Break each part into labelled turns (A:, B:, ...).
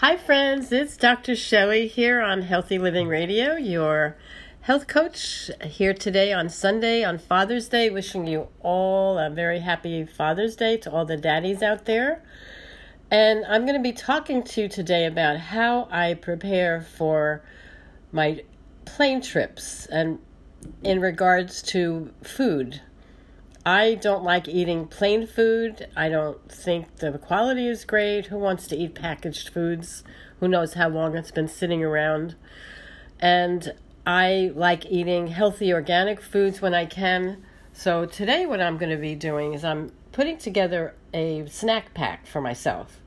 A: Hi, friends. It's Dr. Shelley here on Healthy Living Radio, your health coach here today on Sunday on Father's Day. Wishing you all a very happy Father's Day to all the daddies out there. And I'm going to be talking to you today about how I prepare for my plane trips and in regards to food. I don't like eating plane food. I don't think the quality is great. Who wants to eat packaged foods? Who knows how long it's been sitting around? And I like eating healthy organic foods when I can. So today, what I'm going to be doing is I'm putting together a snack pack for myself.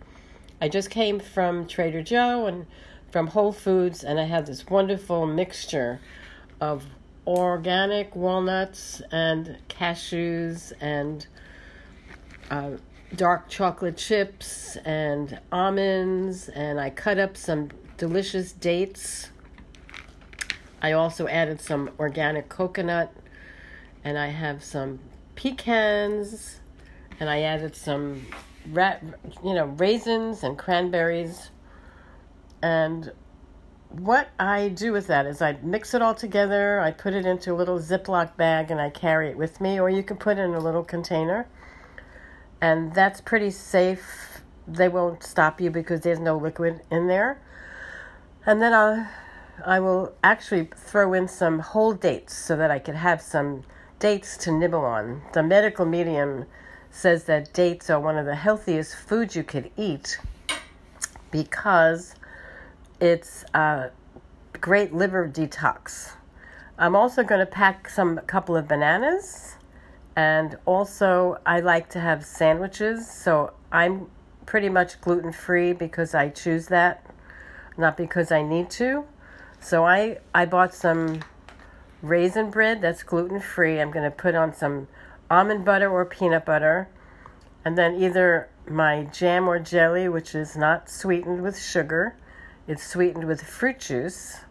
A: I just came from Trader Joe and from Whole Foods, and I have this wonderful mixture of organic walnuts and cashews and uh, dark chocolate chips and almonds, and I cut up some delicious dates. I also added some organic coconut, and I have some pecans, and I added some rat, you know, raisins and cranberries, and what I do with that is I mix it all together, I put it into a little Ziploc bag, and I carry it with me, or you can put it in a little container. And that's pretty safe. They won't stop you because there's no liquid in there. And then I'll, I will actually throw in some whole dates so that I could have some dates to nibble on. The medical medium says that dates are one of the healthiest foods you could eat because it's a great liver detox. I'm also going to pack some couple of bananas and also I like to have sandwiches, so I'm pretty much gluten free because I choose that, not because I need to. So I I bought some raisin bread that's gluten free. I'm going to put on some almond butter or peanut butter and then either my jam or jelly which is not sweetened with sugar it's sweetened with fruit juice,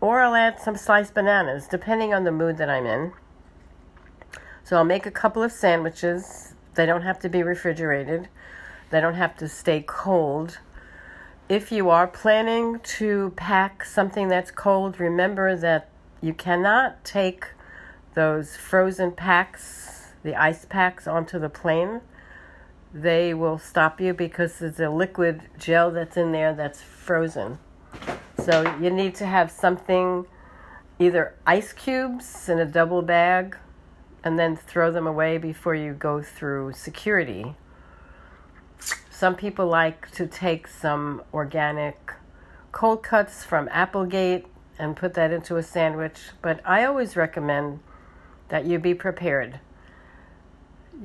A: or I'll add some sliced bananas, depending on the mood that I'm in. So I'll make a couple of sandwiches. They don't have to be refrigerated, they don't have to stay cold. If you are planning to pack something that's cold, remember that you cannot take those frozen packs, the ice packs, onto the plane they will stop you because there's a liquid gel that's in there that's frozen. So you need to have something, either ice cubes in a double bag, and then throw them away before you go through security. Some people like to take some organic cold cuts from Applegate and put that into a sandwich, but I always recommend that you be prepared.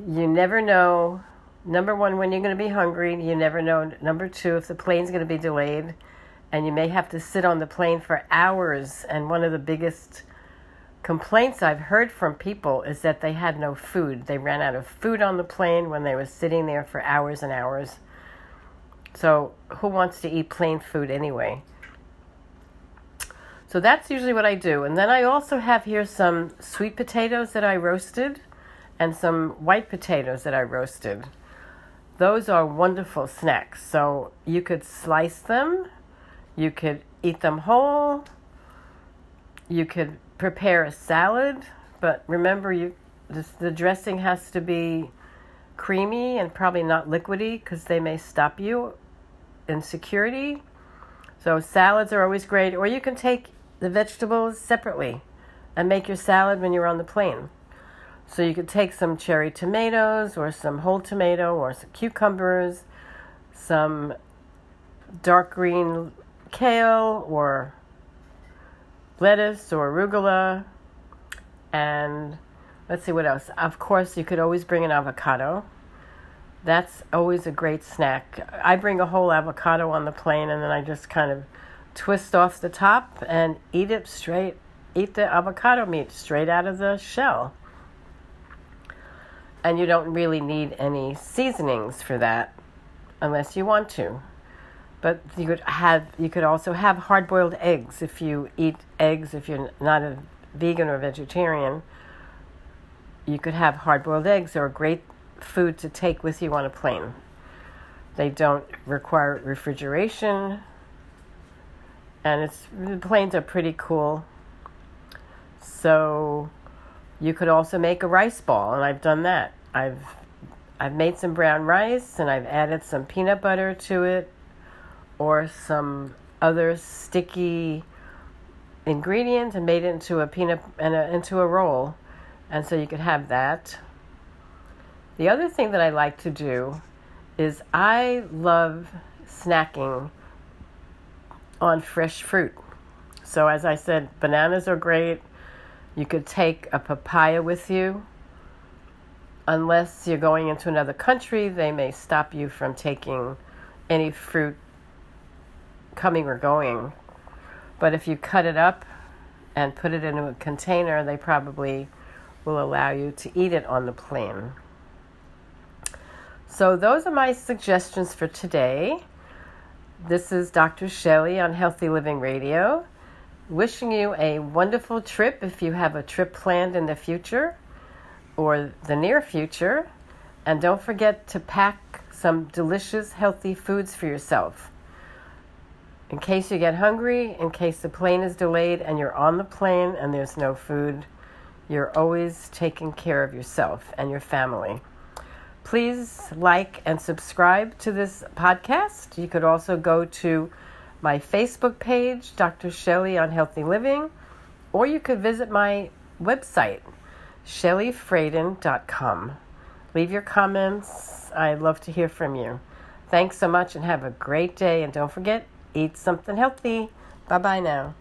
A: You never know number one, when you're going to be hungry, you never know. Number two, if the plane's going to be delayed, and you may have to sit on the plane for hours. And one of the biggest complaints I've heard from people is that they had no food. They ran out of food on the plane when they were sitting there for hours and hours. So, who wants to eat plane food anyway? So, that's usually what I do. And then I also have here some sweet potatoes that I roasted and some white potatoes that I roasted. Those are wonderful snacks. So you could slice them, you could eat them whole, you could prepare a salad, but remember you the dressing has to be creamy and probably not liquidy because they may stop you in security. So salads are always great, or you can take the vegetables separately and make your salad when you're on the plane. So you could take some cherry tomatoes or some whole tomato or some cucumbers, some dark green kale or lettuce or arugula, and let's see what else. Of course, you could always bring an avocado. That's always a great snack. I bring a whole avocado on the plane and then I just kind of twist off the top and eat it straight, eat the avocado meat straight out of the shell and you don't really need any seasonings for that unless you want to but you could have you could also have hard boiled eggs if you eat eggs if you're not a vegan or vegetarian you could have hard boiled eggs a great food to take with you on a plane They don't require refrigeration. And it's the planes are pretty cool. So you could also make a rice ball, and I've done that. I've I've made some brown rice and I've added some peanut butter to it or some other sticky ingredient and made it into a peanut and a, into a roll. And so you could have that. The other thing that I like to do is I love snacking on fresh fruit. So as I said, bananas are great. You could take a papaya with you unless you're going into another country, they may stop you from taking any fruit coming or going. But if you cut it up and put it into a container, they probably will allow you to eat it on the plane. So, those are my suggestions for today. This is Dr. Shelley on Healthy Living Radio. Wishing you a wonderful trip if you have a trip planned in the future or the near future. And don't forget to pack some delicious, healthy foods for yourself. In case you get hungry, in case the plane is delayed and you're on the plane and there's no food, you're always taking care of yourself and your family. Please like and subscribe to this podcast. You could also go to my Facebook page, Dr. Shelley on Healthy Living, or you could visit my website, shelleyfraden.com. Leave your comments. I'd love to hear from you. Thanks so much and have a great day. And don't forget, eat something healthy. Bye bye now.